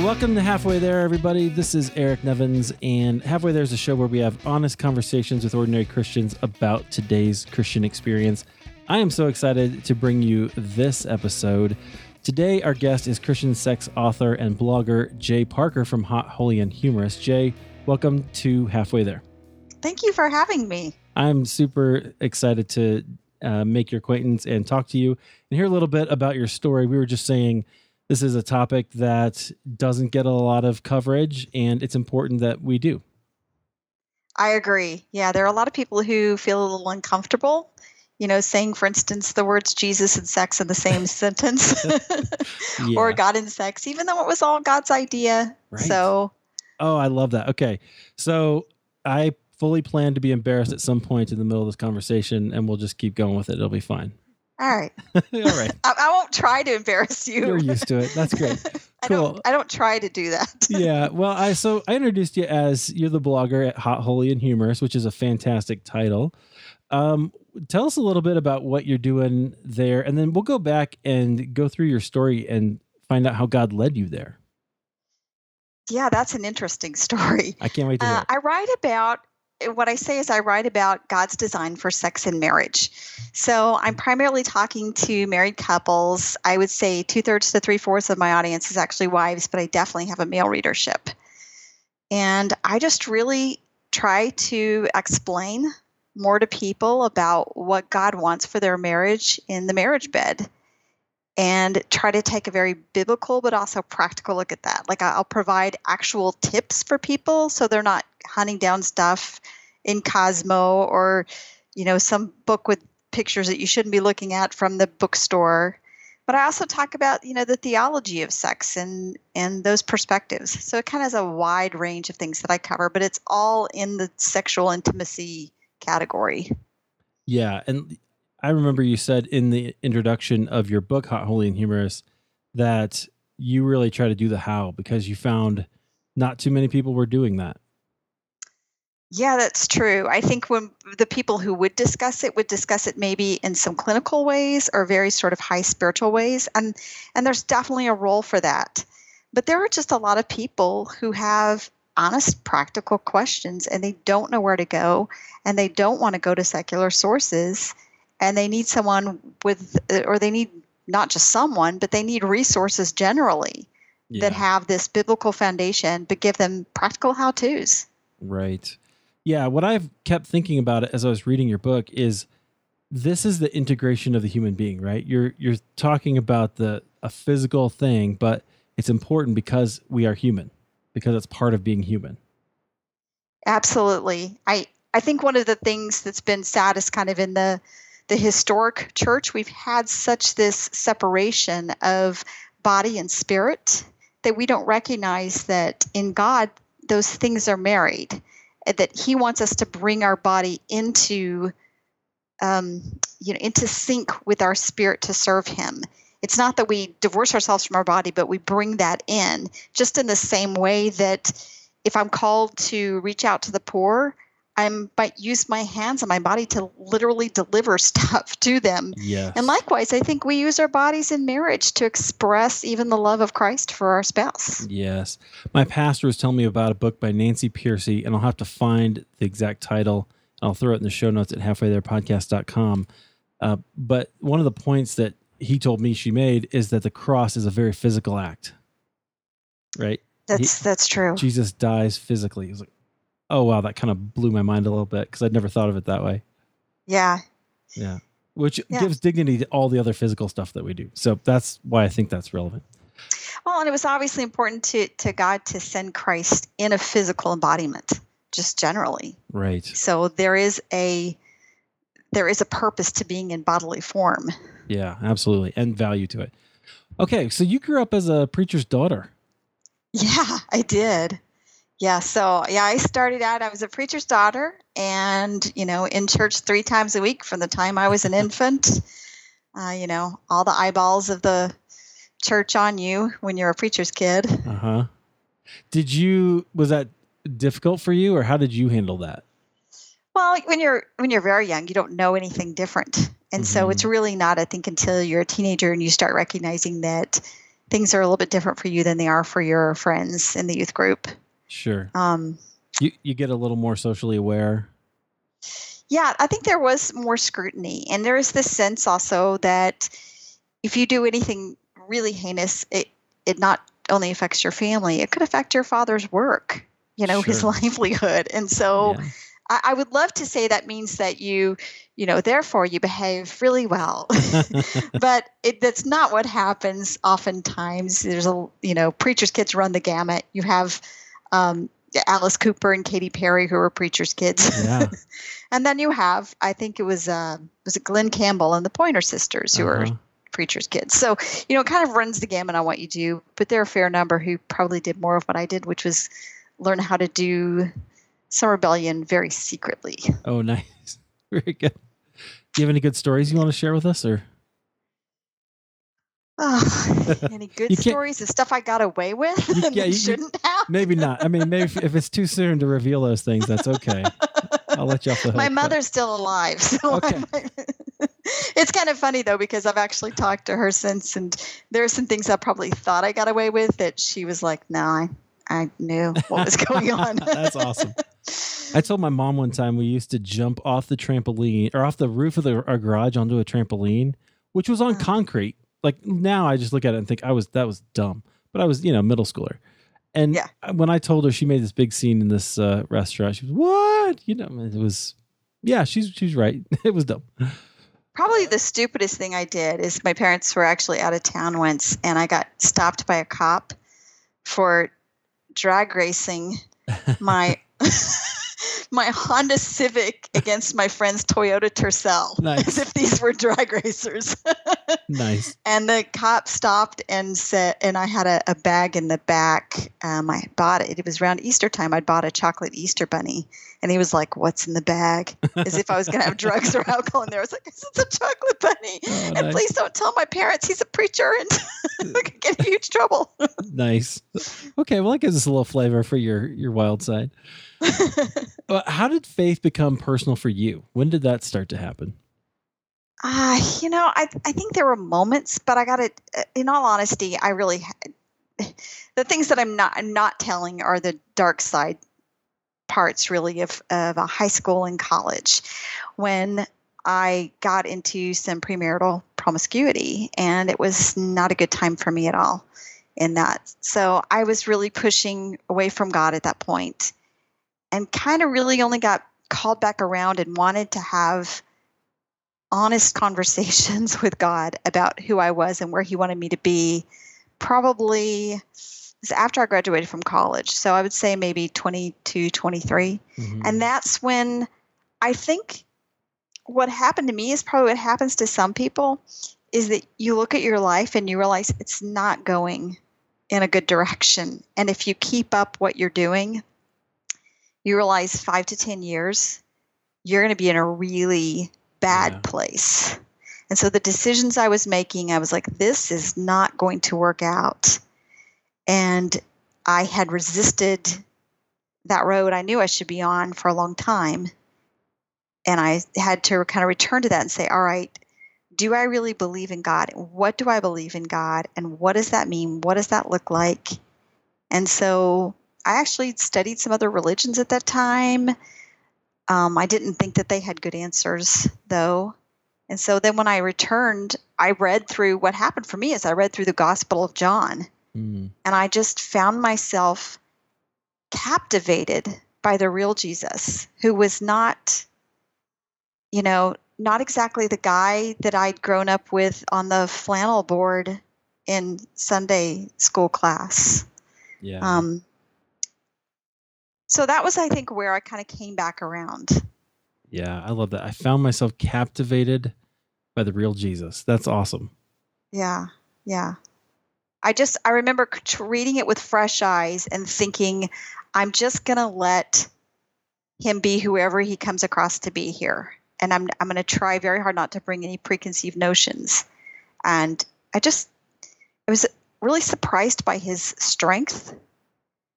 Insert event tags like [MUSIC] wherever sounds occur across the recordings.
Welcome to Halfway There, everybody. This is Eric Nevins, and Halfway There is a show where we have honest conversations with ordinary Christians about today's Christian experience. I am so excited to bring you this episode. Today, our guest is Christian sex author and blogger Jay Parker from Hot, Holy, and Humorous. Jay, welcome to Halfway There. Thank you for having me. I'm super excited to uh, make your acquaintance and talk to you and hear a little bit about your story. We were just saying this is a topic that doesn't get a lot of coverage, and it's important that we do. I agree. Yeah, there are a lot of people who feel a little uncomfortable, you know, saying, for instance, the words Jesus and sex in the same [LAUGHS] sentence Yeah. or God and sex, even though it was all God's idea. Right. So, Oh, I love that. Okay. So I fully plan to be embarrassed at some point in the middle of this conversation, and we'll just keep going with it. It'll be fine. All right. [LAUGHS] All right. I, I won't try to embarrass you. You're used to it. That's great. [LAUGHS] I Cool. don't. I don't try to do that. [LAUGHS] yeah. Well, I so I introduced you as you're the blogger at Hot, Holy, and Humorous, which is a fantastic title. Um, tell us a little bit about what you're doing there, and then we'll go back and go through your story and find out how God led you there. yeah, that's an interesting story. I can't wait to hear. Uh. I write about what I say is I write about God's design for sex and marriage. So I'm primarily talking to married couples. I would say two thirds to three fourths of my audience is actually wives, but I definitely have a male readership. And I just really try to explain more to people about what God wants for their marriage in the marriage bed and try to take a very biblical but also practical look at that. Like I'll provide actual tips for people so they're not hunting down stuff in Cosmo or you know some book with pictures that you shouldn't be looking at from the bookstore. But I also talk about you know the theology of sex and and those perspectives. So it kind of has a wide range of things that I cover, but it's all in the sexual intimacy category. Yeah, and I remember you said in the introduction of your book, Hot, Holy, and Humorous, that you really try to do the how because you found not too many people were doing that. Yeah, that's true. I think when the people who would discuss it would discuss it maybe in some clinical ways or very sort of high spiritual ways and and there's definitely a role for that. But there are just a lot of people who have honest practical questions and they don't know where to go and they don't want to go to secular sources and they need someone with or they need not just someone but they need resources generally that have this biblical foundation but give them practical how-tos. Right. Yeah, what I've kept thinking about it as I was reading your book is this is the integration of the human being, right? You're you're talking about the a physical thing, but it's important because we are human, because it's part of being human. Absolutely. I I think one of the things that's been sad is kind of in the the historic church we've had such this separation of body and spirit that we don't recognize that in God those things are married that he wants us to bring our body into um, you know into sync with our spirit to serve him. It's not that we divorce ourselves from our body but we bring that in just in the same way that if i'm called to reach out to the poor i might use my hands and my body to literally deliver [LAUGHS] stuff to them Yes. and likewise i think we use our bodies in marriage to express even the love of christ for our spouse Yes. My pastor was telling me about a book by Nancy Pearcey, and I'll have to find the exact title. I'll throw it in the show notes at halfwaytherepodcast.com. Uh, but one of the points that he told me she made is that the cross is a very physical act, right? that's that's true Jesus dies physically. He was like, oh, wow, that kind of blew my mind a little bit because I'd never thought of it that way. yeah Yeah. Which Yeah. gives dignity to all the other physical stuff that we do. So that's why I think that's relevant. Well, and it was obviously important to, to God to send Christ in a physical embodiment, just generally. Right. So there is a there is a purpose to being in bodily form. Yeah, absolutely. And value to it. Okay, so you grew up as a preacher's daughter. Yeah, I did. Yeah, so yeah, I started out. I was a preacher's daughter, and you know, in church three times a week from the time I was an infant. Uh, you know, all the eyeballs of the church on you when you're a preacher's kid. Uh huh. Did you, was that difficult for you or how did you handle that? Well, when you're when you're very young, you don't know anything different, and so Mhm. it's really not. I think until you're a teenager and you start recognizing that things are a little bit different for you than they are for your friends in the youth group. Sure. Um, You you get a little more socially aware. yeah, I think there was more scrutiny, and there is this sense also that if you do anything really heinous, it it not only affects your family, it could affect your father's work, you know, his [LAUGHS] livelihood, and so. Yeah. I, I would love to say that means that you, you know, therefore you behave really well, [LAUGHS] [LAUGHS] but it, that's not what happens. Oftentimes, there's a, you know, preachers' kids run the gamut. You have um, Alice Cooper and Katy Perry who were preachers' kids, Yeah. [LAUGHS] and then you have, I think it was, uh, was it Glen Campbell and the Pointer Sisters who are Uh-huh. preachers' kids. So, you know, it kind of runs the gamut on what you do, but there are a fair number who probably did more of what I did, which was learn how to do some rebellion very secretly. Oh, nice. [LAUGHS] Very good. Do you have any good stories you want to share with us, or Oh, [LAUGHS] any good stories? The stuff I got away with You- and yeah, you- shouldn't have. maybe not? I mean, maybe [LAUGHS] if, if it's too soon to reveal those things, that's okay. I'll let you off the hook. My but- mother's still alive, [LAUGHS] so Okay. It's kind of funny though because I've actually talked to her since, and there are some things I probably thought I got away with that she was like, "No, I, I knew what was going on." That's awesome. I told my mom one time we used to jump off the trampoline or off the roof of the, our garage onto a trampoline, which was on Uh. concrete. Like now, I just look at it and think I was that was dumb, but I was you know middle schooler. And Yeah. when I told her, she made this big scene in this uh, restaurant. She was what? You know, it was yeah. She's she's right. [LAUGHS] It was dumb. Probably the stupidest thing I did is my parents were actually out of town once, and I got stopped by a cop for drag racing [LAUGHS] my [LAUGHS] [LAUGHS] my Honda Civic against my friend's Toyota Tercel, [LAUGHS] Nice. as if these were drag racers. [LAUGHS] Nice. and the cop stopped and said, and I had a, a bag in the back. Um, I bought it. It was around Easter time. I'd bought a chocolate Easter bunny, and he was like, "What's in the bag?" As if I was going to have [LAUGHS] drugs or alcohol in there. I was like, "It's a chocolate bunny." Oh, and nice. please don't tell my parents he's a preacher and [LAUGHS] we could get in huge trouble. [LAUGHS] Nice. Okay, well that gives us a little flavor for your your wild side. Well, how did faith become personal for you? When did that start to happen? Uh, you know, I I think there were moments, but I got it. in all honesty, I really had, the things that I'm not I'm not telling are the dark side parts, really, of of a high school and college, when I got into some premarital promiscuity, and it was not a good time for me at all in that. So I was really pushing away from God at that point, and kind of really only got called back around and wanted to have honest [LAUGHS] conversations with God about who I was and where He wanted me to be. Probably was after I graduated from college. So I would say maybe 22, 23. Mhm. And that's when I think what happened to me is probably what happens to some people is that you look at your life and you realize it's not going in a good direction. And if you keep up what you're doing, you realize five to 10 years, you're going to be in a really bad Yeah. place. And so the decisions I was making, I was like, this is not going to work out. And I had resisted that road I knew I should be on for a long time. And I had to kind of return to that and say, all right, do I really believe in God? What do I believe in God? And what does that mean? What does that look like? And so I actually studied some other religions at that time. Um, I didn't think that they had good answers, though. And so then when I returned, I read through what happened for me is I read through the Gospel of John Mm. and I just found myself captivated by the real Jesus, who was not, you know, not exactly the guy that I'd grown up with on the flannel board in Sunday school class. Yeah. Um, so that was, I think, where I kind of came back around. yeah, I love that. I found myself captivated by the real Jesus. That's awesome. Yeah, yeah. I just I remember reading it with fresh eyes and thinking, I'm just gonna let him be whoever he comes across to be here, and I'm I'm gonna try very hard not to bring any preconceived notions. And I just I was really surprised by his strength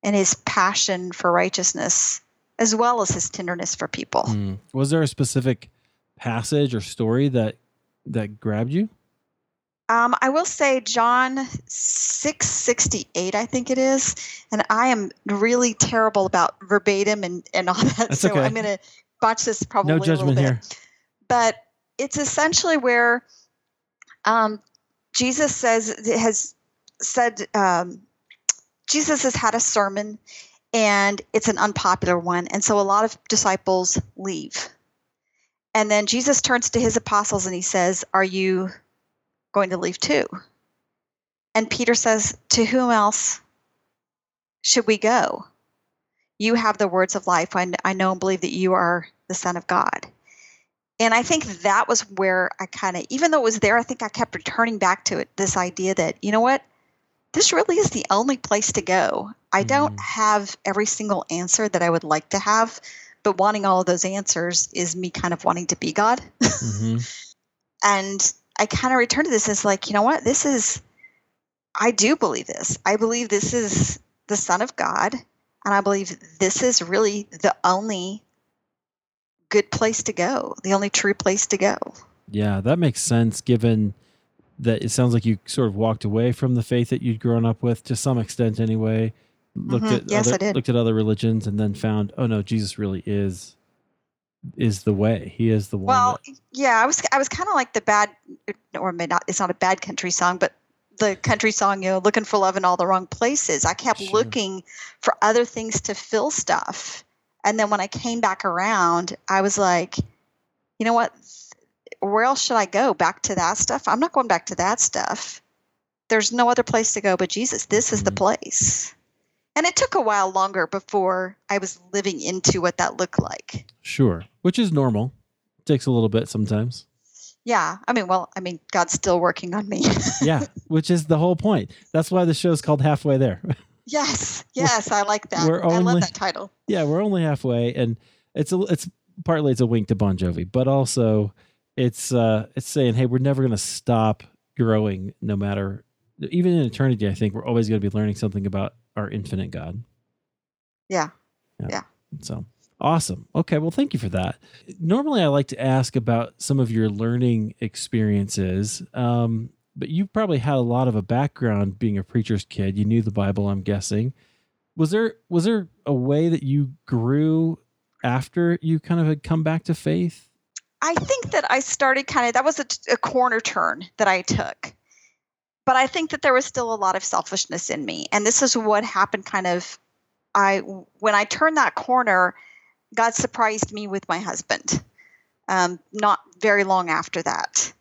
and his passion for righteousness, as well as his tenderness for people. Mm. Was there a specific passage or story that that grabbed you? Um, I will say John six sixty eight, I think it is, and I am really terrible about verbatim and, and all that. That's so okay. I'm going to botch this probably No a little judgment bit. here. But it's essentially where um, Jesus says has said um, Jesus has had a sermon, and it's an unpopular one, and so a lot of disciples leave. And then Jesus turns to his apostles and he says, Are you going to leave too? And Peter says, To whom else should we go? You have the words of life. I, I know and believe that you are the Son of God. And I think that was where I kind of, even though it was there, I think I kept returning back to it this idea that, you know what? This really is the only place to go. I don't Mhm. have every single answer that I would like to have, but wanting all of those answers is me kind of wanting to be God. hmm [LAUGHS] and I kind of returned to this as like, you know what? This is, I do believe this. I believe this is the Son of God. And I believe this is really the only good place to go, the only true place to go. Yeah, that makes sense given that it sounds like you sort of walked away from the faith that you'd grown up with to some extent anyway. Looked Mhm. at Yes, other, I did. looked at other religions and then found, oh no, Jesus really is is the way. He is the one. Well, that- yeah, I was I was kind of like the bad, or maybe not. It's not a bad country song, but the country song, you know, looking for love in all the wrong places. I kept Sure. looking for other things to fill stuff, and then when I came back around, I was like, you know what? Where else should I go? Back to that stuff? I'm not going back to that stuff. There's no other place to go but Jesus. This is the Mhm. place. And it took a while longer before I was living into what that looked like. sure, which is normal. Takes a little bit sometimes. Yeah, I mean, well, I mean, God's still working on me. [LAUGHS] Yeah, which is the whole point. That's why the show's called Halfway There. [LAUGHS] yes, yes, I like that. we're I love that title. yeah, we're only halfway, and it's a, it's partly it's a wink to Bon Jovi, but also it's uh it's saying, hey, we're never going to stop growing, no matter even in eternity. I think we're always going to be learning something about our infinite God. Yeah. Yeah. So awesome. Okay, well, thank you for that. Normally, I like to ask about some of your learning experiences. Um, but you probably had a lot of a background being a preacher's kid. You knew the Bible, I'm guessing. Was there was there a way that you grew after you kind of had come back to faith? I think that I started kind of that was a, a corner turn that I took. But I think that there was still a lot of selfishness in me. And this is what happened kind of I when I turned that corner, God surprised me with my husband. Um, not very long after that.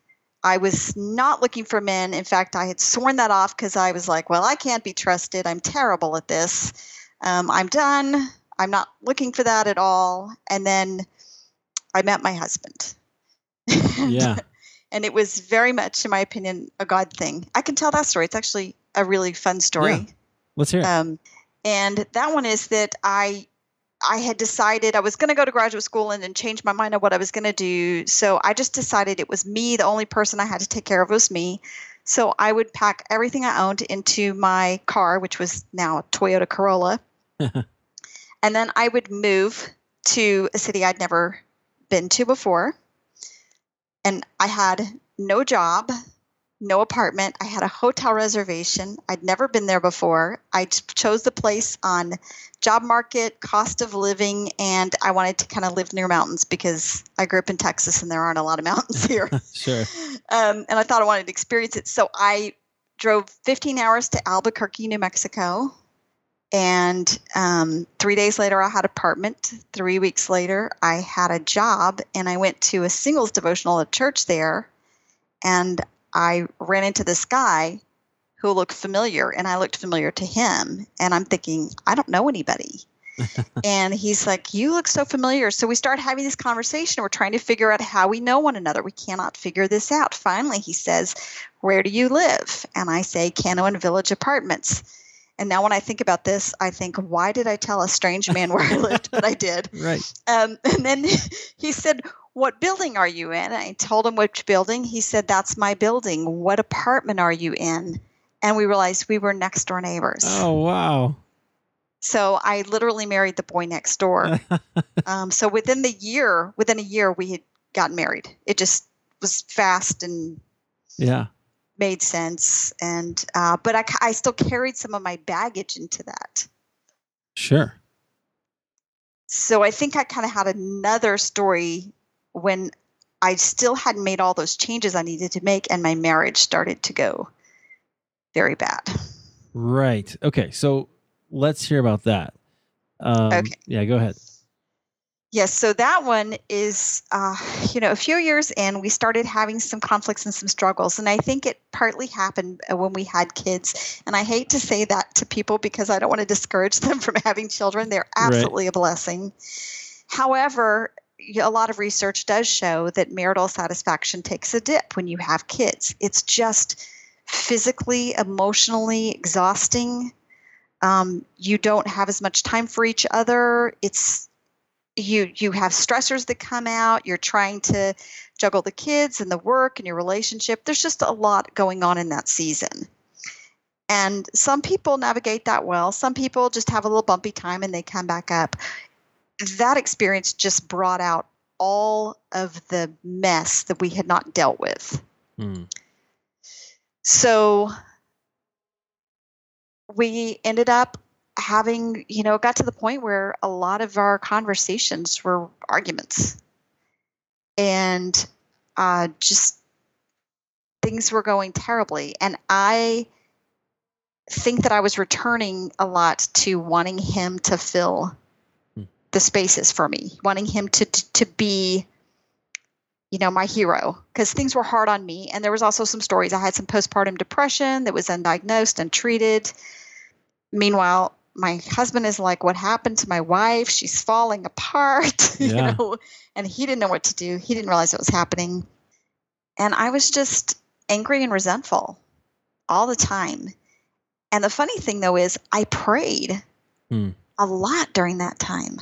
I was not looking for men. In fact, I had sworn that off because I was like, well, I can't be trusted. I'm terrible at this. Um, I'm done. I'm not looking for that at all. And then I met my husband. [LAUGHS] Yeah. and it was very much, in my opinion, a God thing. I can tell that story. It's actually a really fun story. Yeah. Let's hear it. Um, and that one is that I I had decided I was going to go to graduate school and then change my mind on what I was going to do. So I just decided it was me. The only person I had to take care of was me. So I would pack everything I owned into my car, which was now a Toyota Corolla. [LAUGHS] and then I would move to a city I'd never been to before. And I had no job, no apartment. I had a hotel reservation. I'd never been there before. I chose the place on job market, cost of living, and I wanted to kind of live near mountains because I grew up in Texas and there aren't a lot of mountains [LAUGHS] here. [LAUGHS] sure. um, and I thought I wanted to experience it. So I drove 15 hours to Albuquerque, New Mexico. And um, three days later, I had an apartment. Three weeks later, I had a job, and I went to a singles devotional at church there. And I ran into this guy who looked familiar, and I looked familiar to him. And I'm thinking, I don't know anybody. [LAUGHS] and he's like, You look so familiar. So we start having this conversation. We're trying to figure out how we know one another. We cannot figure this out. Finally, he says, Where do you live? And I say, Canoan Village Apartments. And now when I think about this, I think, Why did I tell a strange man where I lived? But I did. [LAUGHS] Right. Um, and then [LAUGHS] he said, What building are you in? I told him which building. He said, That's my building. What apartment are you in? And we realized we were next door neighbors. Oh wow. So I literally married the boy next door. [LAUGHS] um, so within the year, within a year, we had gotten married. It just was fast and yeah. made sense. And uh, but I, I still carried some of my baggage into that. Sure. So I think I kind of had another story when I still hadn't made all those changes I needed to make, and my marriage started to go very bad. Right. Okay. So let's hear about that. Um, Okay. Yeah. Go ahead. Yes, so that one is, uh, you know, a few years in, we started having some conflicts and some struggles. And I think it partly happened uh, when we had kids. And I hate to say that to people because I don't want to discourage them [LAUGHS] from having children. They're Right. absolutely a blessing. However, a lot of research does show that marital satisfaction takes a dip when you have kids. It's just physically, emotionally exhausting. Um, you don't have as much time for each other. It's you you have stressors that come out you're trying to juggle the kids and the work and your relationship there's just a lot going on in that season and some people navigate that well some people just have a little bumpy time and they come back up that experience just brought out all of the mess that we had not dealt with Hmm. so we ended up having, you know, it got to the point where a lot of our conversations were arguments. And uh, just things were going terribly. And I think that I was returning a lot to wanting him to fill. The spaces for me, wanting him to, to, to be you know, my hero because things were hard on me. And there was also some stories. I had some postpartum depression that was undiagnosed, and treated Meanwhile, my husband is like, What happened to my wife? She's falling apart, [LAUGHS] you know, and he didn't know what to do. He didn't realize it was happening. And I was just angry and resentful all the time. And the funny thing, though, is I prayed Hmm. a lot during that time.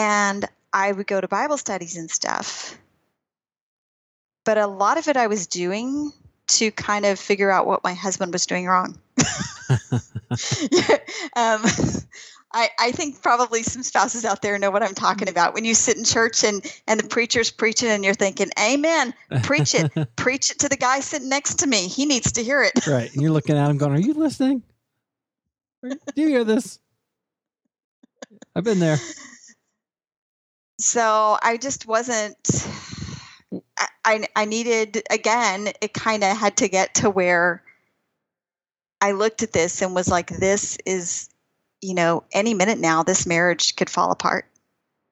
And I would go to Bible studies and stuff. But a lot of it I was doing to kind of figure out what my husband was doing wrong. [LAUGHS] um, I, I think probably some spouses out there know what I'm talking about. When you sit in church and, and the preacher's preaching and you're thinking, Amen, preach it, [LAUGHS] preach it to the guy sitting next to me. He needs to hear it. right. And you're looking at him going, Are you listening? Do you hear this? I've been there. So I just wasn't. I I, needed again. It kind of had to get to where I looked at this and was like, "This is, you know, any minute now, this marriage could fall apart."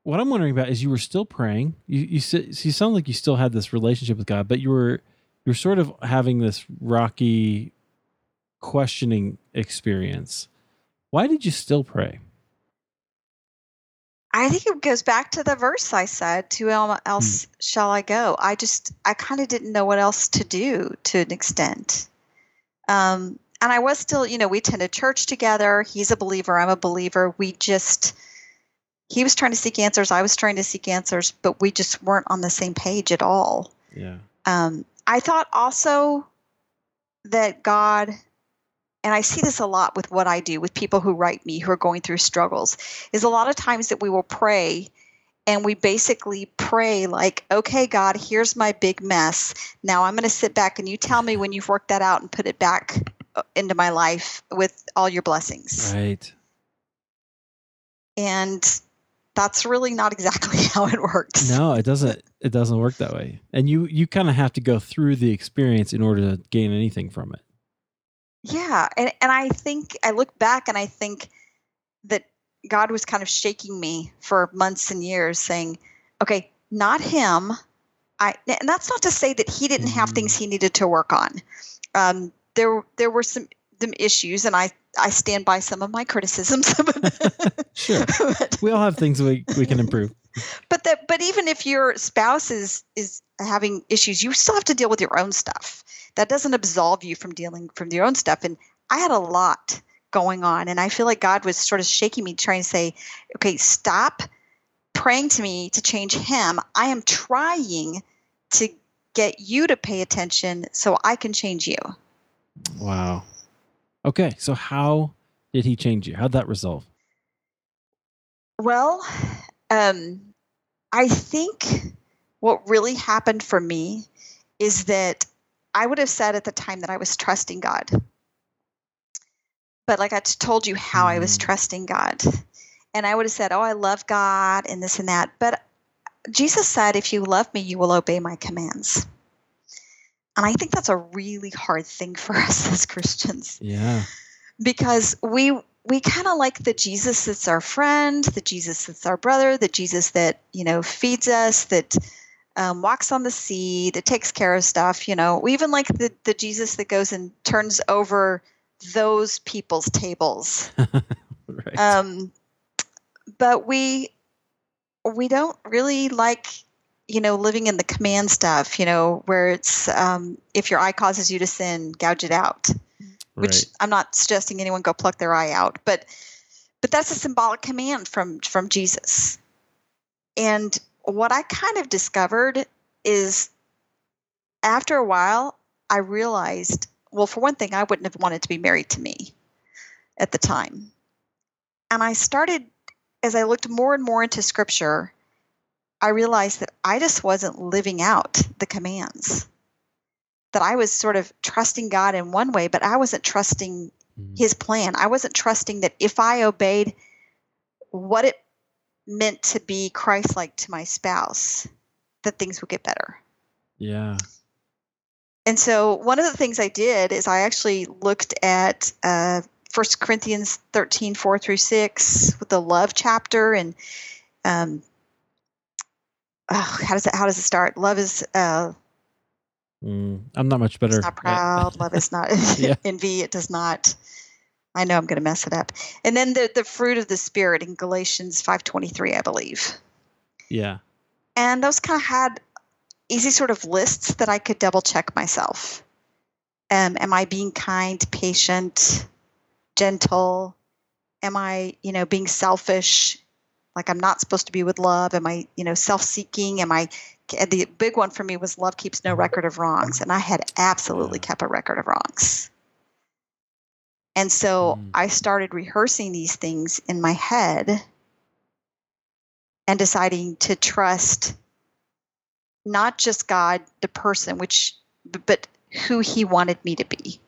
What I'm wondering about is you were still praying. You you, you sound like you still had this relationship with God, but you were you were sort of having this rocky questioning experience. Why did you still pray? I think it goes back to the verse I said, "To whom else shall I go?" I just, I kind of didn't know what else to do to an extent. Um, and I was still, you know, we attended church together. He's a believer. I'm a believer. We just, he was trying to seek answers. I was trying to seek answers, but we just weren't on the same page at all. Yeah. Um, I thought also that God, and I see this a lot with what I do with people who write me who are going through struggles, is a lot of times that we will pray and we basically pray like, okay, God, here's my big mess. Now I'm going to sit back and you tell me when you've worked that out and put it back uh, into my life with all your blessings. Right. And that's really not exactly [LAUGHS] how it works. No, it doesn't. It doesn't work that way. And you you kind of have to go through the experience in order to gain anything from it. Yeah, and and I think I look back and I think that God was kind of shaking me for months and years, saying, "Okay, not him." I and that's not to say that he didn't have things he needed to work on. Um, there there were some some issues, and I I stand by some of my criticisms. [LAUGHS] [LAUGHS] Sure. but We all have things we we can improve. but that but even if your spouse is is having issues you still have to deal with your own stuff that doesn't absolve you from dealing from your own stuff and i had a lot going on and i feel like god was sort of shaking me trying to say okay stop praying to me to change him i am trying to get you to pay attention so i can change you Wow. Okay, so how did he change you? How'd that resolve? Well, um, I think what really happened for me is that I would have said at the time that I was trusting God. But like I told you how I was Mm. trusting God. And I would have said, Oh, I love God and this and that. But Jesus said, If you love me, you will obey my commands. And I think that's a really hard thing for [LAUGHS] us as Christians Yeah. because we we kind of like the Jesus that's our friend, the Jesus that's our brother, the Jesus that you know feeds us, that um, walks on the sea, that takes care of stuff. You know, even like the the Jesus that goes and turns over those people's tables. [LAUGHS] Right. Um, but we we don't really like you know living in the command stuff. You know, where it's um, if your eye causes you to sin, gouge it out which. I'm not suggesting anyone go pluck their eye out, but but that's a symbolic command from from Jesus. And what I kind of discovered is after a while I realized, well, for one thing, I wouldn't have wanted to be married to me at the time. And I started as I looked more and more into scripture, I realized that I just wasn't living out the commands that I was sort of trusting God in one way, but I wasn't trusting Mm. his plan. I wasn't trusting that if I obeyed what it meant to be Christ like to my spouse, that things would get better. Yeah. And so one of the things I did is I actually looked at uh, 1 Corinthians 13, 4 through 6 with the love chapter and um, oh, how does it how does it start? Love is uh, Mm. I'm not much better. It's not proud. [LAUGHS] Love is not [LAUGHS] envy. It does not. I know I'm going to mess it up. And then the the fruit of the spirit in Galatians 5:23, I believe. yeah. And those kind of had easy sort of lists that I could double check myself. Um, am I being kind, patient, gentle? Am I, you know, being selfish? Like I'm not supposed to be with love? Am I, you know, self-seeking? Am I? and The big one for me was love keeps no record of wrongs, and I had absolutely Yeah. kept a record of wrongs. And so Mm. I started rehearsing these things in my head and deciding to trust not just God, the person, which, but who He wanted me to be.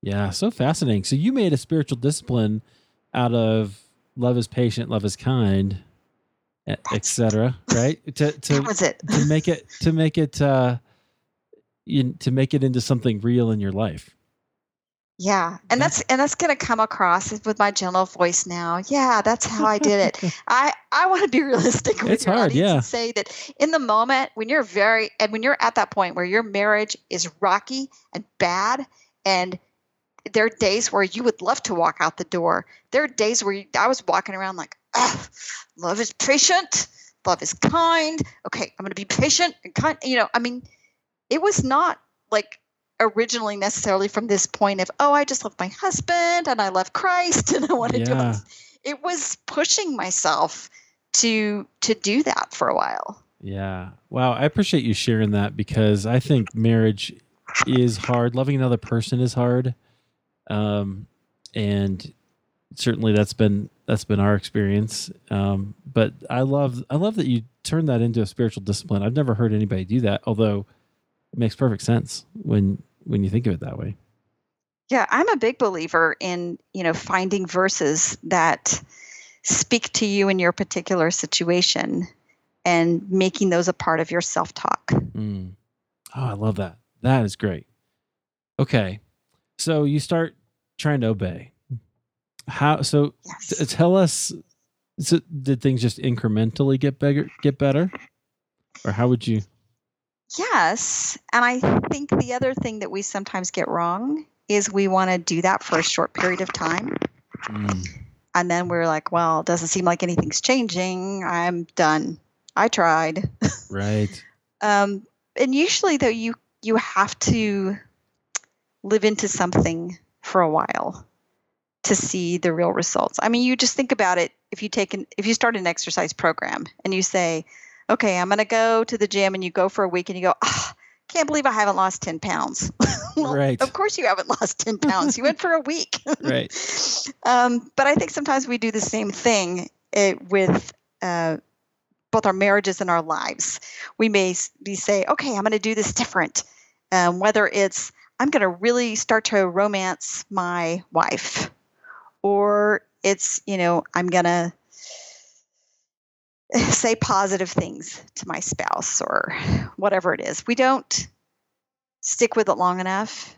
Yeah. So fascinating. So you made a spiritual discipline out of love is patient, love is kind, etc. Right? [LAUGHS] To to was it. to make it to make it uh you, to make it into something real in your life. Yeah, and that's and that's going to come across with my gentle voice now. Yeah, that's how I did it. [LAUGHS] I I want to be realistic with It's your hard, yeah. and say that in the moment when you're very and when you're at that point where your marriage is rocky and bad and there are days where you would love to walk out the door. There are days where you, I was walking around like, oh, love is patient, love is kind. Okay, I'm going to be patient and kind. You know, I mean, it was not like originally necessarily from this point of, oh, I just love my husband and I love Christ [LAUGHS] and I want to do Yeah. it. It was pushing myself to to do that for a while. Yeah. Wow. I appreciate you sharing that because I think marriage is hard. Loving another person is hard. Um, and certainly that's been that's been our experience. Um, but I love I love that you turn that into a spiritual discipline. I've never heard anybody do that, although it makes perfect sense when when you think of it that way. Yeah, I'm a big believer in, you know, finding verses that speak to you in your particular situation and making those a part of your self-talk. Mm. Oh, I love that. That is great. Okay. So you start trying to obey. How so Yes. t- tell us so did things just incrementally get bigger get better? Or how would you Yes. And I think the other thing that we sometimes get wrong is we want to do that for a short period of time. Mm, And then we're like, well, it doesn't seem like anything's changing. I'm done. I tried. [LAUGHS] right. Um, and usually, though, you you have to live into something for a while to see the real results. I mean, you just think about it. If you take an if you start an exercise program and you say, "Okay, I'm going to go to the gym," and you go for a week and you go, "Ah, can't believe I haven't lost ten pounds." [LAUGHS] Well, Right. Of course, you haven't lost ten [LAUGHS] pounds. You went for a week. Right. [LAUGHS] Um, but I think sometimes we do the same thing eh, with uh, both our marriages and our lives. We may be say, okay, I'm going to do this different. Um, whether it's I'm going to really start to romance my wife, or it's, you know, I'm going to [LAUGHS] say positive things to my spouse or whatever it is. We don't stick with it long enough,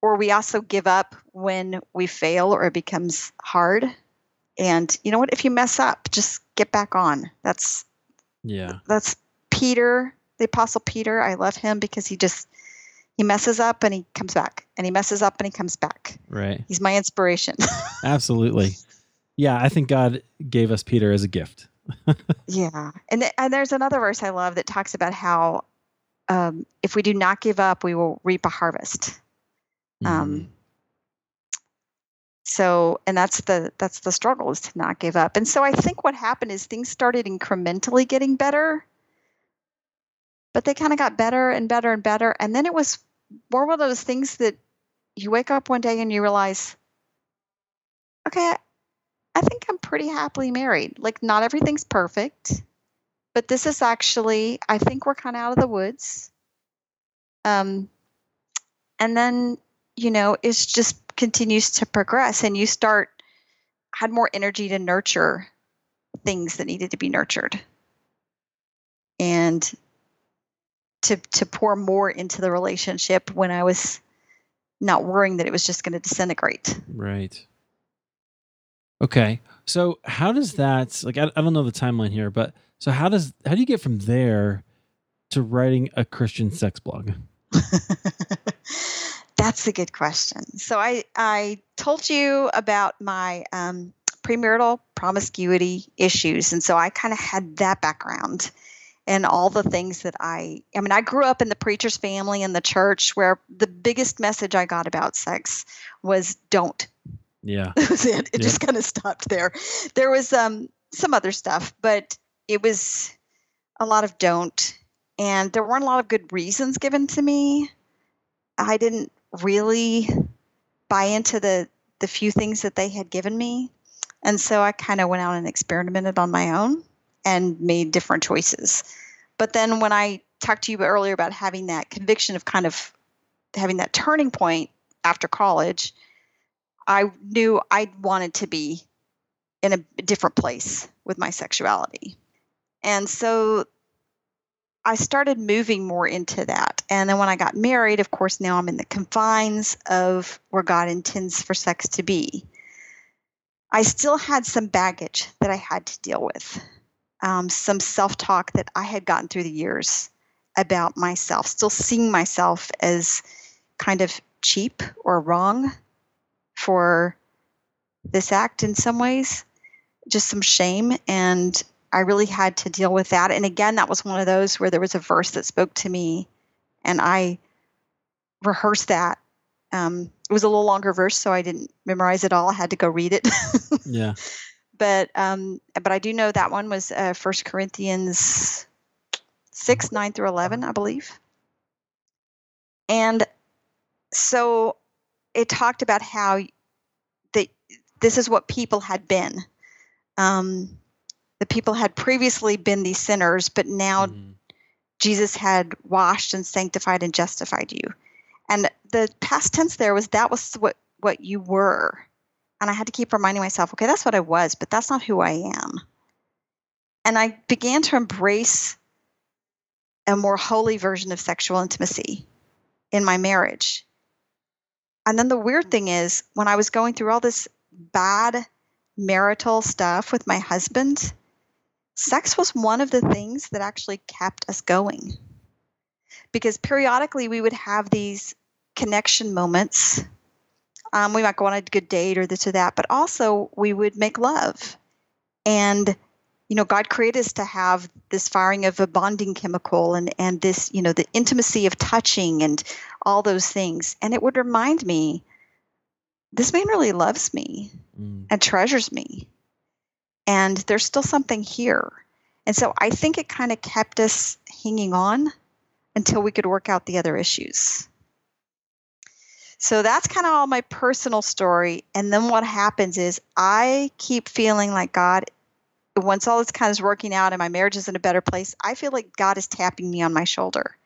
or we also give up when we fail or it becomes hard. And you know what? If you mess up, just get back on. That's yeah. That's Peter, the apostle Peter. I love him because he just he messes up and he comes back and he messes up and he comes back. Right. He's my inspiration. [LAUGHS] Absolutely. Yeah, I think God gave us Peter as a gift. Yeah. And th- and there's another verse I love that talks about how um, if we do not give up, we will reap a harvest. Um, Mhm. so and that's the that's the struggle is to not give up and so i think what happened is things started incrementally getting better but they kind of got better and better and better and then it was more one of those things that you wake up one day and you realize okay i think i'm pretty happily married. Like not everything's perfect but this is actually i think we're kind of out of the woods. Um and then you know it just continues to progress and you start had more energy to nurture things that needed to be nurtured. And to to pour more into the relationship when i was not worrying that it was just going to disintegrate. Right. Okay. So how does that like I, I don't know the timeline here, but so how does how do you get from there to writing a Christian sex blog? [LAUGHS] That's a good question. So I I told you about my um, premarital promiscuity issues, and so I kind of had that background and all the things that I I mean I grew up in the preacher's family in the church where the biggest message I got about sex was don't. Yeah. That was it. It Yeah. just kind of stopped there. There was um some other stuff, but it was a lot of don't and there weren't a lot of good reasons given to me. I didn't really buy into the the few things that they had given me. And so I kind of went out and experimented on my own and made different choices. But then when I talked to you earlier about having that conviction of kind of having that turning point after college, I knew I wanted to be in a different place with my sexuality. And so I started moving more into that. And then when I got married, of course, now I'm in the confines of where God intends for sex to be. I still had some baggage that I had to deal with, um, some self talk that I had gotten through the years about myself, still seeing myself as kind of cheap or wrong for this act in some ways, just some shame. And I really had to deal with that. And again, that was one of those where there was a verse that spoke to me, and I rehearsed that. Um, it was a little longer verse, so I didn't memorize it all. I had to go read it. [LAUGHS] Yeah. but um, but I do know that one was uh, First Corinthians six nine through eleven, I believe. And so it talked about how that this is what people had been. Um, the people had previously been these sinners, but now Mhm. Jesus had washed and sanctified and justified you. And the past tense there was that was what what you were. And I had to keep reminding myself, okay, that's what I was, but that's not who I am. And I began to embrace a more holy version of sexual intimacy in my marriage. And then the weird thing is, when I was going through all this bad marital stuff with my husband, sex was one of the things that actually kept us going. Because periodically we would have these connection moments. Um, we might go on a good date or this or that, but also we would make love. And, you know, God created us to have this firing of a bonding chemical and, and this, you know, the intimacy of touching and all those things. And it would remind me this man really loves me Mm. and treasures me. And there's still something here. And so I think it kind of kept us hanging on until we could work out the other issues. So that's kind of all my personal story. And then what happens is I keep feeling like God, once all this kind of is working out and my marriage is in a better place, I feel like God is tapping me on my shoulder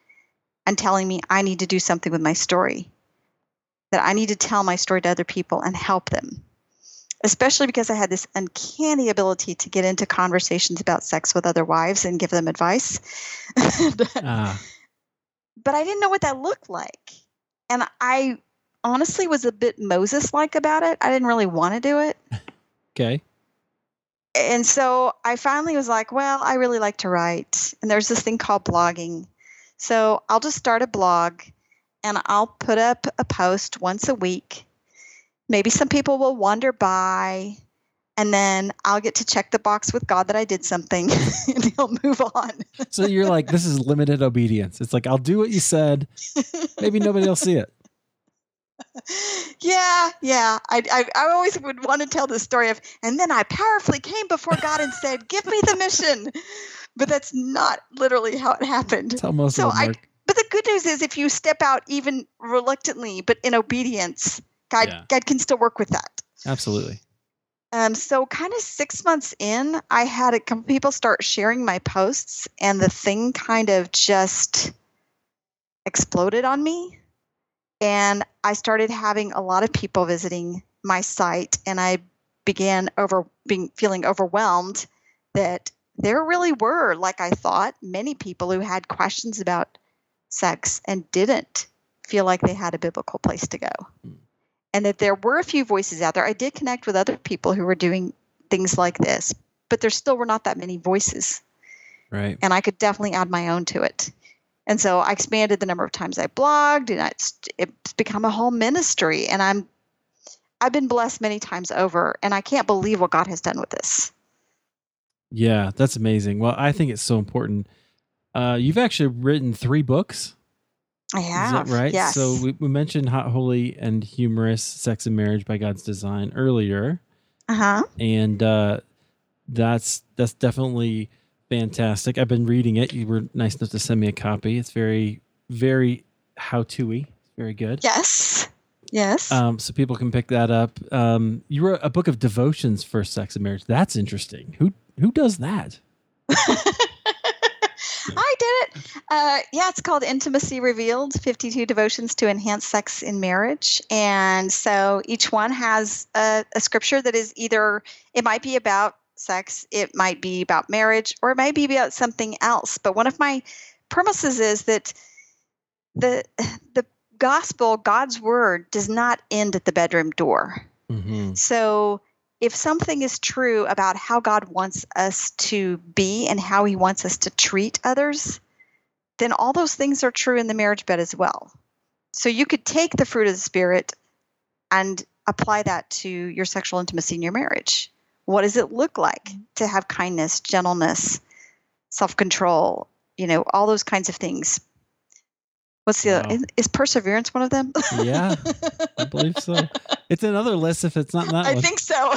and telling me I need to do something with my story, that I need to tell my story to other people and help them. Especially because I had this uncanny ability to get into conversations about sex with other wives and give them advice. [LAUGHS] Ah, but I didn't know what that looked like. And I honestly was a bit Moses like about it. I didn't really want to do it. [LAUGHS] okay. And so I finally was like, well, I really like to write. And there's this thing called blogging. So I'll just start a blog and I'll put up a post once a week. Maybe some people will wander by and then I'll get to check the box with God that I did something [LAUGHS] and he'll move on. So you're like, this is limited obedience. It's like, I'll do what you said. [LAUGHS] Maybe nobody will see it. [LAUGHS] yeah, yeah. I, I, I always would want to tell the story of, and then I powerfully came before God and said, "Give me the mission," but that's not literally how it happened. That's how most So I, but the good news is, if you step out even reluctantly, but in obedience, God, Yeah. God can still work with that. Absolutely. Um, so kind of six months in, I had a couple people start sharing my posts, and the thing kind of just exploded on me. And I started having a lot of people visiting my site, and I began over being feeling overwhelmed that there really were, like I thought, many people who had questions about sex and didn't feel like they had a biblical place to go hmm. and that there were a few voices out there. I did connect with other people who were doing things like this, but there still were not that many voices, Right. and I could definitely add my own to it. And so I expanded the number of times I blogged, and it's, it's become a whole ministry. And I'm, I've been blessed many times over, and I can't believe what God has done with this. Yeah, that's amazing. Well, I think it's so important. Uh, you've actually written three books. I have, Is that right? Yes. So we, we mentioned Hot, Holy, and Humorous Sex and Marriage by God's Design earlier. uh huh. and uh, that's that's definitely fantastic. I've been reading it. You were nice enough to send me a copy. It's very very how to-y. Very good. Yes. Yes. Um, so people can pick that up. Um, you wrote a book of devotions for sex and marriage. That's interesting. Who who does that? [LAUGHS] I did it. Uh, yeah, it's called Intimacy Revealed 52 Devotions to Enhance Sex in Marriage. And so each one has a, a scripture that is either, it might be about sex, it might be about marriage, or it might be about something else. But one of my premises is that the, [SIGHS] the gospel, God's word, does not end at the bedroom door. Mm-hmm. So, if something is true about how God wants us to be and how he wants us to treat others, then all those things are true in the marriage bed as well. So, you could take the fruit of the Spirit and apply that to your sexual intimacy in your marriage. What does it look like to have kindness, gentleness, self control, you know, all those kinds of things? What's the Wow. is, is perseverance one of them? Yeah, I believe so. It's another list if it's not that I one. think so.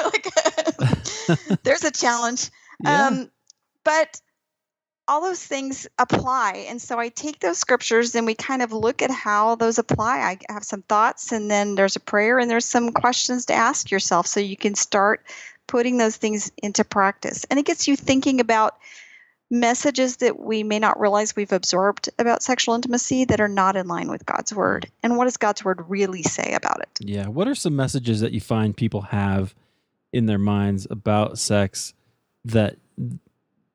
[LAUGHS] like, [LAUGHS] there's a challenge. [LAUGHS] yeah. Um, but all those things apply. And so I take those scriptures and we kind of look at how those apply. I have some thoughts, and then there's a prayer, and there's some questions to ask yourself so you can start putting those things into practice. And it gets you thinking about messages that we may not realize we've absorbed about sexual intimacy that are not in line with God's word. And what does God's word really say about it? Yeah. What are some messages that you find people have in their minds about sex that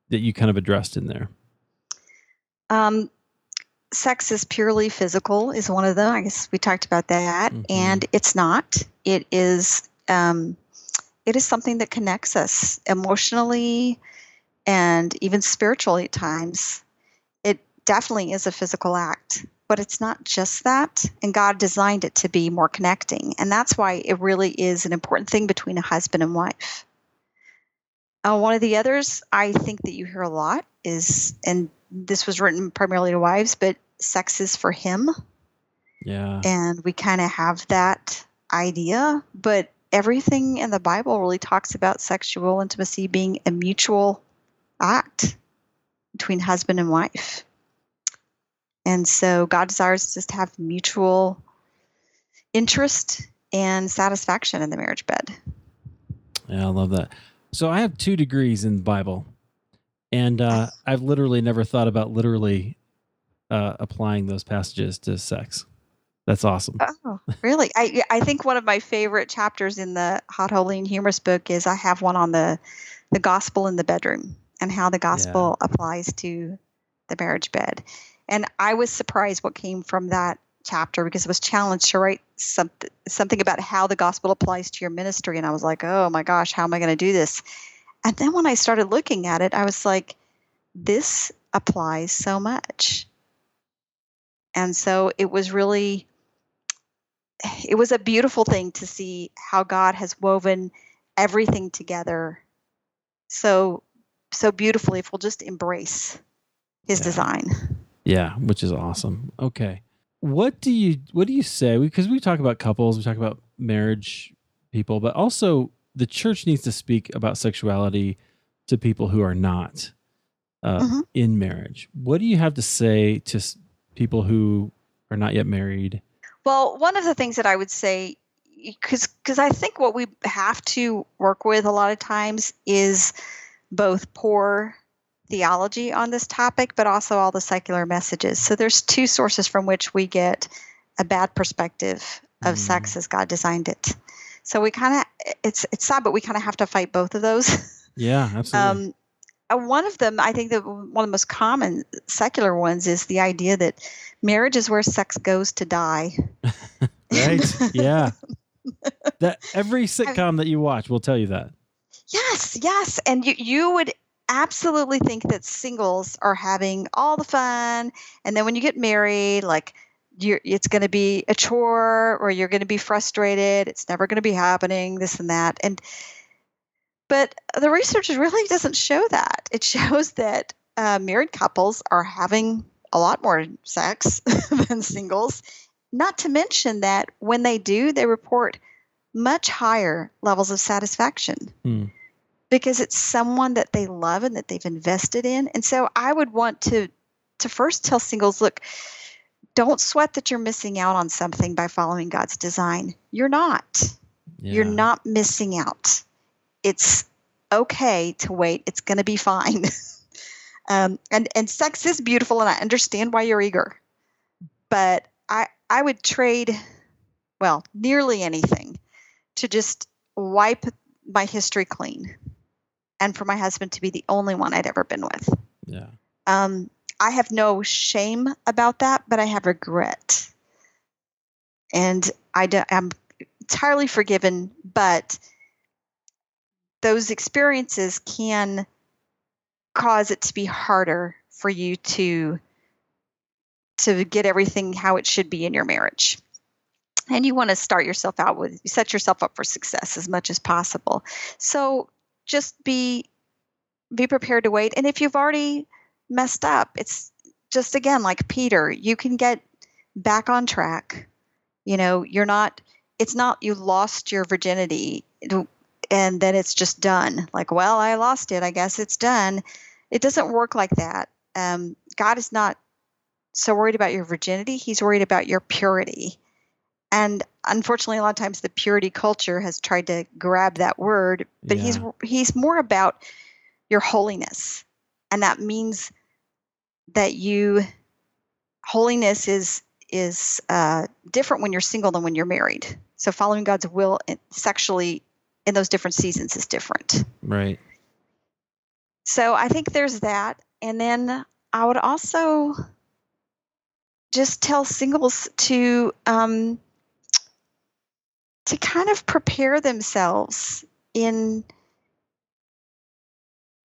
that you kind of addressed in there? Um, sex is purely physical is one of them. I guess we talked about that, Mhm. and it's not. It is. Um, it is something that connects us emotionally and even spiritually at times. It definitely is a physical act, but it's not just that. And God designed it to be more connecting, and that's why it really is an important thing between a husband and wife. Uh, one of the others I think that you hear a lot is, and this was written primarily to wives, but sex is for him. Yeah. And we kind of have that idea, but everything in the Bible really talks about sexual intimacy being a mutual act between husband and wife. And so God desires us to have mutual interest and satisfaction in the marriage bed. Yeah, I love that. So I have two degrees in the Bible, and uh, I've literally never thought about literally uh, applying those passages to sex. That's awesome. Oh, really? I I think one of my favorite chapters in the Hot, Holy, and Humorous book is I have one on the the gospel in the bedroom and how the gospel yeah. applies to the marriage bed. And I was surprised what came from that chapter because it was challenged to write something something about how the gospel applies to your ministry. And I was like, oh my gosh, how am I going to do this? And then when I started looking at it, I was like, this applies so much. And so it was really it was a beautiful thing to see how God has woven everything together so so beautifully if we'll just embrace his yeah. design. Yeah, which is awesome. Okay. What do you what do you say because we talk about couples, we talk about marriage people, but also the church needs to speak about sexuality to people who are not uh, mm-hmm. in marriage. What do you have to say to people who are not yet married? Well, one of the things that I would say because because I think what we have to work with a lot of times is both poor theology on this topic, but also all the secular messages. So there's two sources from which we get a bad perspective of mm. sex as God designed it. So we kind of it's it's sad, but we kind of have to fight both of those. [LAUGHS] Yeah, absolutely. Um, uh, one of them, I think that one of the most common secular ones is the idea that marriage is where sex goes to die. [LAUGHS] right? yeah. [LAUGHS] that every sitcom that you watch will tell you that. Yes, yes, and you you would absolutely think that singles are having all the fun, and then when you get married, like it's going to be a chore, or you're going to be frustrated. It's never going to be happening. This and that, and but the research really doesn't show that. It shows that uh, married couples are having a lot more sex [LAUGHS] than singles. Not to mention that when they do, they report much higher levels of satisfaction. Mm because it's someone that they love and that they've invested in. And so I would want to to first tell singles, look, don't sweat that you're missing out on something by following God's design. You're not. Yeah. You're not missing out. It's okay to wait. It's going to be fine. [LAUGHS] um, and and sex is beautiful, and I understand why you're eager. But I I would trade, well, nearly anything, to just wipe my history clean and for my husband to be the only one I'd ever been with. Yeah. Um, I have no shame about that, but I have regret. And I do, I'm entirely forgiven, but those experiences can cause it to be harder for you to to get everything how it should be in your marriage and you want to start yourself out with set yourself up for success as much as possible so just be be prepared to wait. And if you've already messed up, it's just again like Peter, you can get back on track. You know, you're not it's not you lost your virginity and then it's just done. Like, well, I lost it. I guess it's done. It doesn't work like that. Um, God is not so worried about your virginity. He's worried about your purity. And unfortunately, a lot of times the purity culture has tried to grab that word, but yeah. he's he's more about your holiness, and that means that you holiness is is uh, different when you're single than when you're married. So following God's will sexually in those different seasons is different. Right. So I think there's that, and then I would also just tell singles to um, to kind of prepare themselves in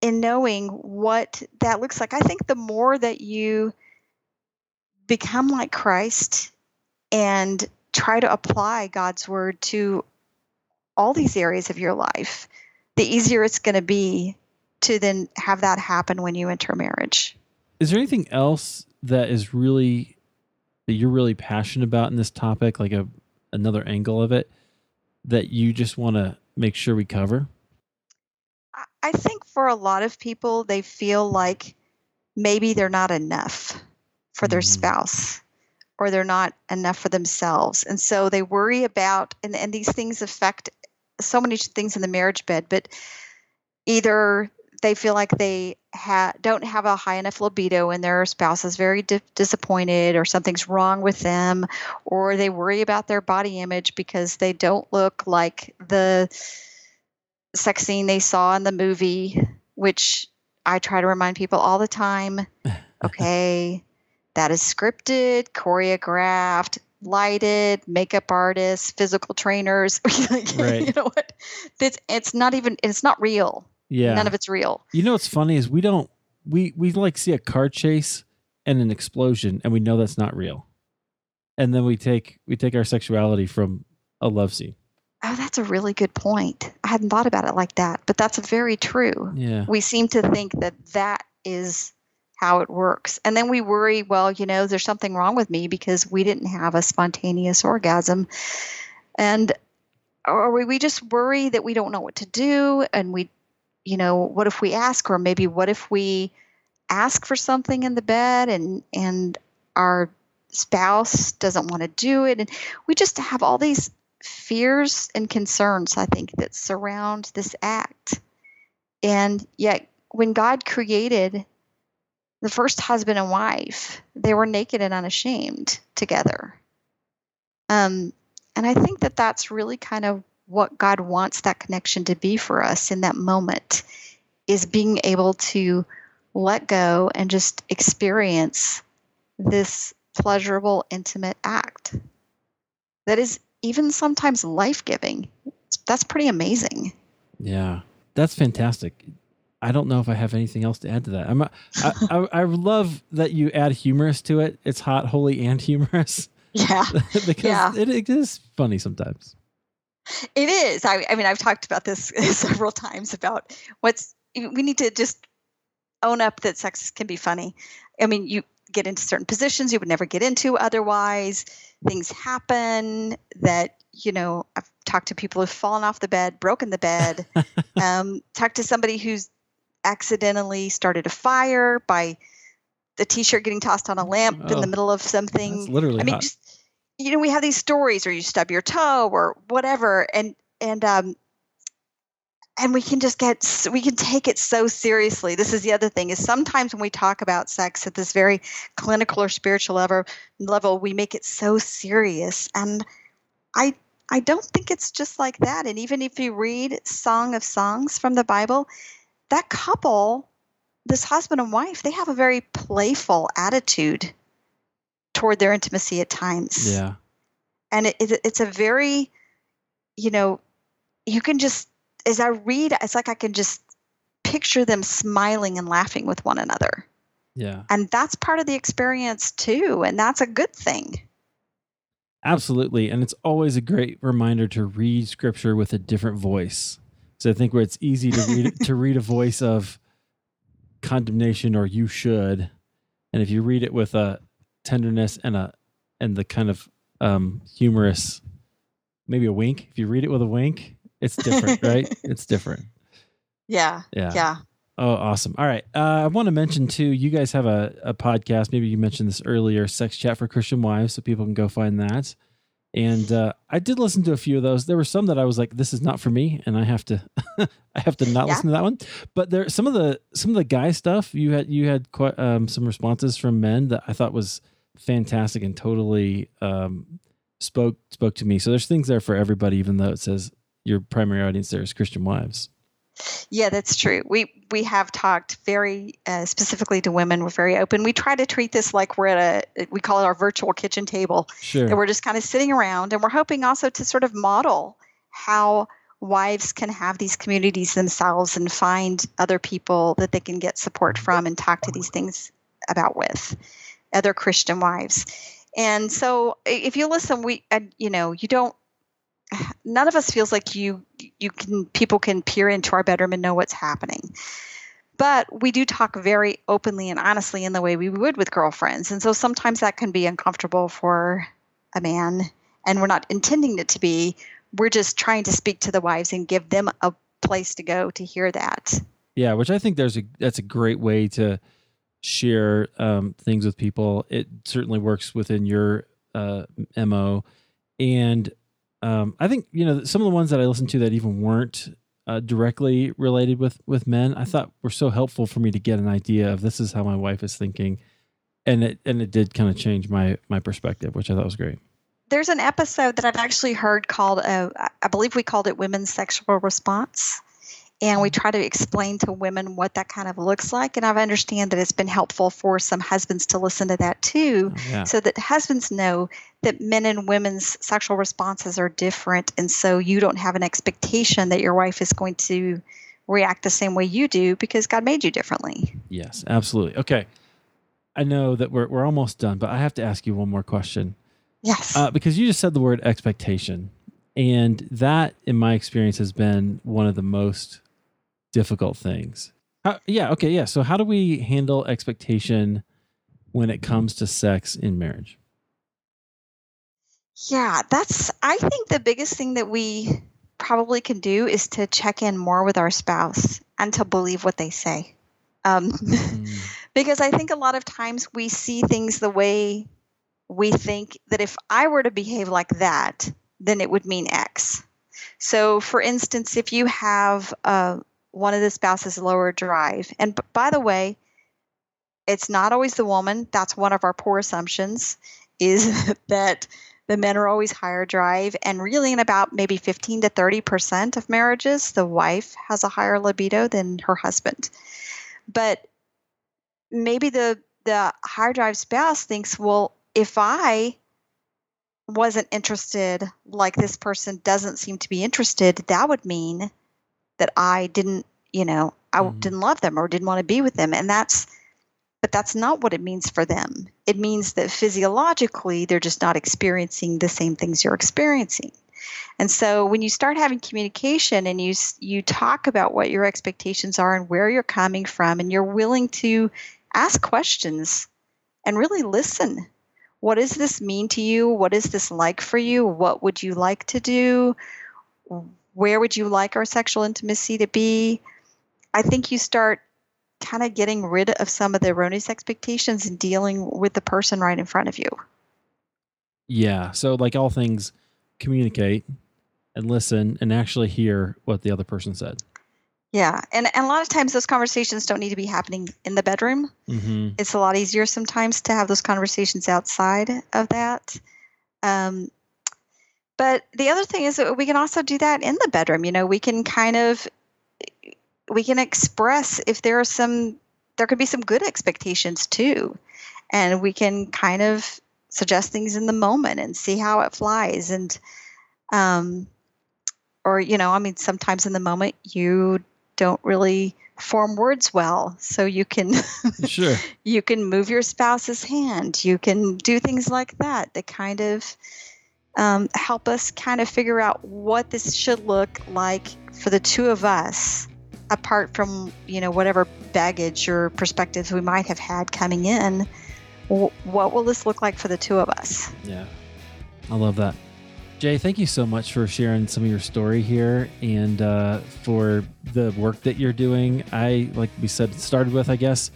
in knowing what that looks like. I think the more that you become like Christ and try to apply God's word to all these areas of your life, the easier it's going to be to then have that happen when you enter marriage. Is there anything else that is really that you're really passionate about in this topic, like a another angle of it? That you just want to make sure we cover? I think for a lot of people, they feel like maybe they're not enough for their mm-hmm. spouse or they're not enough for themselves. And so they worry about, and, and these things affect so many things in the marriage bed, but either they feel like they ha- don't have a high enough libido and their spouse is very di- disappointed or something's wrong with them or they worry about their body image because they don't look like the sex scene they saw in the movie which i try to remind people all the time. [LAUGHS] Okay that is scripted choreographed lighted makeup artists physical trainers. [LAUGHS] Right. you know what? It's, it's not even it's not real Yeah. none of it's real You know what's funny is we don't we we like see a car chase and an explosion and we know that's not real. And then we take we take our sexuality from a love scene. Oh, that's a really good point. I hadn't thought about it like that, but that's very true. Yeah. We seem to think that that is how it works. And then we worry, well, you know, there's something wrong with me because we didn't have a spontaneous orgasm. And or we, we just worry that we don't know what to do and we you know, what if we ask? Or maybe what if we ask for something in the bed and and our spouse doesn't want to do it? And we just have all these fears and concerns i think that surround this act. And yet when god created the first husband and wife they were naked and unashamed together. Um, and i think that that's really kind of what god wants that connection to be for us in that moment is being able to let go and just experience this pleasurable intimate act that is even sometimes life giving. That's pretty amazing. Yeah. That's fantastic. I don't know if I have anything else to add to that. I'm a, I, I, I love that you add humorous to it. It's hot, holy, and humorous Yeah, [LAUGHS] because Yeah. it, it is funny sometimes. It is. I, I mean, I've talked about this [LAUGHS] several times about what's we need to just own up that sex can be funny. I mean, you get into certain positions you would never get into otherwise. Things happen that you know. I've talked to people who've fallen off the bed, broken the bed. [LAUGHS] um, talked to somebody who's accidentally started a fire by the t-shirt getting tossed on a lamp in Oh, the middle of something. Literally I mean, hot. just you know, we have these stories, or you stub your toe, or whatever, and and um, and we can just get we can take it so seriously. This is the other thing is sometimes when we talk about sex at this very clinical or spiritual level, level we make it so serious, and I I don't think it's just like that. And even if you read Song of Songs from the Bible, that couple, this husband and wife, they have a very playful attitude toward their intimacy at times yeah. and it, it, it's a very you know you can just as i read it's like i can just picture them smiling and laughing with one another Yeah. and that's part of the experience too and that's a good thing Absolutely. And it's always a great reminder to read scripture with a different voice. So I think where it's easy to read [LAUGHS] to read a voice of condemnation or you should. And if you read it with a tenderness and a and the kind of um humorous maybe a wink. If you read it with a wink, it's different, [LAUGHS] right? It's different. yeah Yeah. yeah Oh, awesome. All right. Uh, I want to mention too, you guys have a, a podcast. Maybe you mentioned this earlier, Sex Chat for Christian Wives, so people can go find that. And uh, I did listen to a few of those. There were some that I was like, "This is not for me," and I have to, [LAUGHS] I have to not Yeah. listen to that one. But there, some of the some of the guy stuff you had you had quite um, some responses from men that I thought was fantastic and totally um, spoke spoke to me. So there's things there for everybody, even though it says your primary audience there is Christian wives. yeah that's true we we have talked very uh, specifically to women we're very open we try to treat this like we're at a we call it our virtual kitchen table Sure. and we're just kind of sitting around and we're hoping also to sort of model how wives can have these communities themselves and find other people that they can get support from and talk to these things about with other christian wives. And so if you listen we uh, you know you don't [SIGHS] none of us feels like you you can people can peer into our bedroom and know what's happening. But we do talk very openly and honestly in the way we would with girlfriends. And so sometimes that can be uncomfortable for a man and we're not intending it to be. We're just trying to speak to the wives and give them a place to go to hear that. Yeah, which I think there's a that's a great way to share um, things with people. It certainly works within your uh, mo, and um, I think you know some of the ones that I listened to that even weren't uh, directly related with with men, I thought were so helpful for me to get an idea of this is how my wife is thinking, and it and it did kind of change my my perspective, which I thought was great. There's an episode that I've actually heard called, uh, I believe we called it Women's Sexual Response and we try to explain to women what that kind of looks like and i understand that it's been helpful for some husbands to listen to that too oh, yeah. so that husbands know that men and women's sexual responses are different and so you don't have an expectation that your wife is going to react the same way you do because god made you differently. Yes absolutely. Okay. I know that we're, we're almost done but i have to ask you one more question. Yes. Uh, because you just said the word expectation and that in my experience has been one of the most difficult things. How, yeah, okay, yeah. So how do we handle expectation when it comes to sex in marriage? Yeah, that's I think the biggest thing that we probably can do is to check in more with our spouse and to believe what they say. Um, mm. [LAUGHS] because I think a lot of times we see things the way we think that if I were to behave like that, then it would mean X. So, for instance, if you have a, one of the spouses lower drive. And b- by the way, it's not always the woman. That's one of our poor assumptions is [LAUGHS] that the men are always higher drive. And really, in about maybe 15 to 30% of marriages, the wife has a higher libido than her husband. But maybe the, the higher drive spouse thinks, well, if I wasn't interested like this person doesn't seem to be interested, that would mean that I didn't, you know, I mm-hmm. didn't love them or didn't want to be with them. And that's, but that's not what it means for them. It means that physiologically, they're just not experiencing the same things you're experiencing. And so when you start having communication and you you talk about what your expectations are and where you're coming from and you're willing to ask questions and really listen. What does this mean to you? What is this like for you? What would you like to do? Where would you like our sexual intimacy to be? I think you start kind of getting rid of some of the erroneous expectations and dealing with the person right in front of you. Yeah. So, like all things, communicate and listen and actually hear what the other person said. Yeah. And, and a lot of times those conversations don't need to be happening in the bedroom. Mm-hmm. It's a lot easier sometimes to have those conversations outside of that. Um, but the other thing is that we can also do that in the bedroom. You know, we can kind of we can express if there are some there could be some good expectations too. And we can kind of suggest things in the moment and see how it flies and um or you know, I mean sometimes in the moment you don't really form words well so you can [LAUGHS] sure you can move your spouse's hand you can do things like that that kind of um, help us kind of figure out what this should look like for the two of us apart from you know whatever baggage or perspectives we might have had coming in. What will this look like for the two of us? Yeah. I love that. J. thank you so much for sharing some of your story here and uh, for the work that you're doing. I like we said started with i guess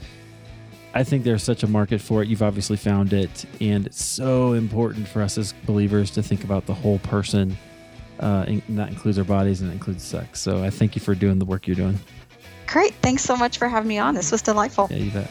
I think there's such a market for it. You've obviously found it, and it's so important for us as believers to think about the whole person. Uh, and that includes our bodies and it includes sex. So I thank you for doing the work you're doing. Great. Thanks so much for having me on. This was delightful. Yeah, you bet.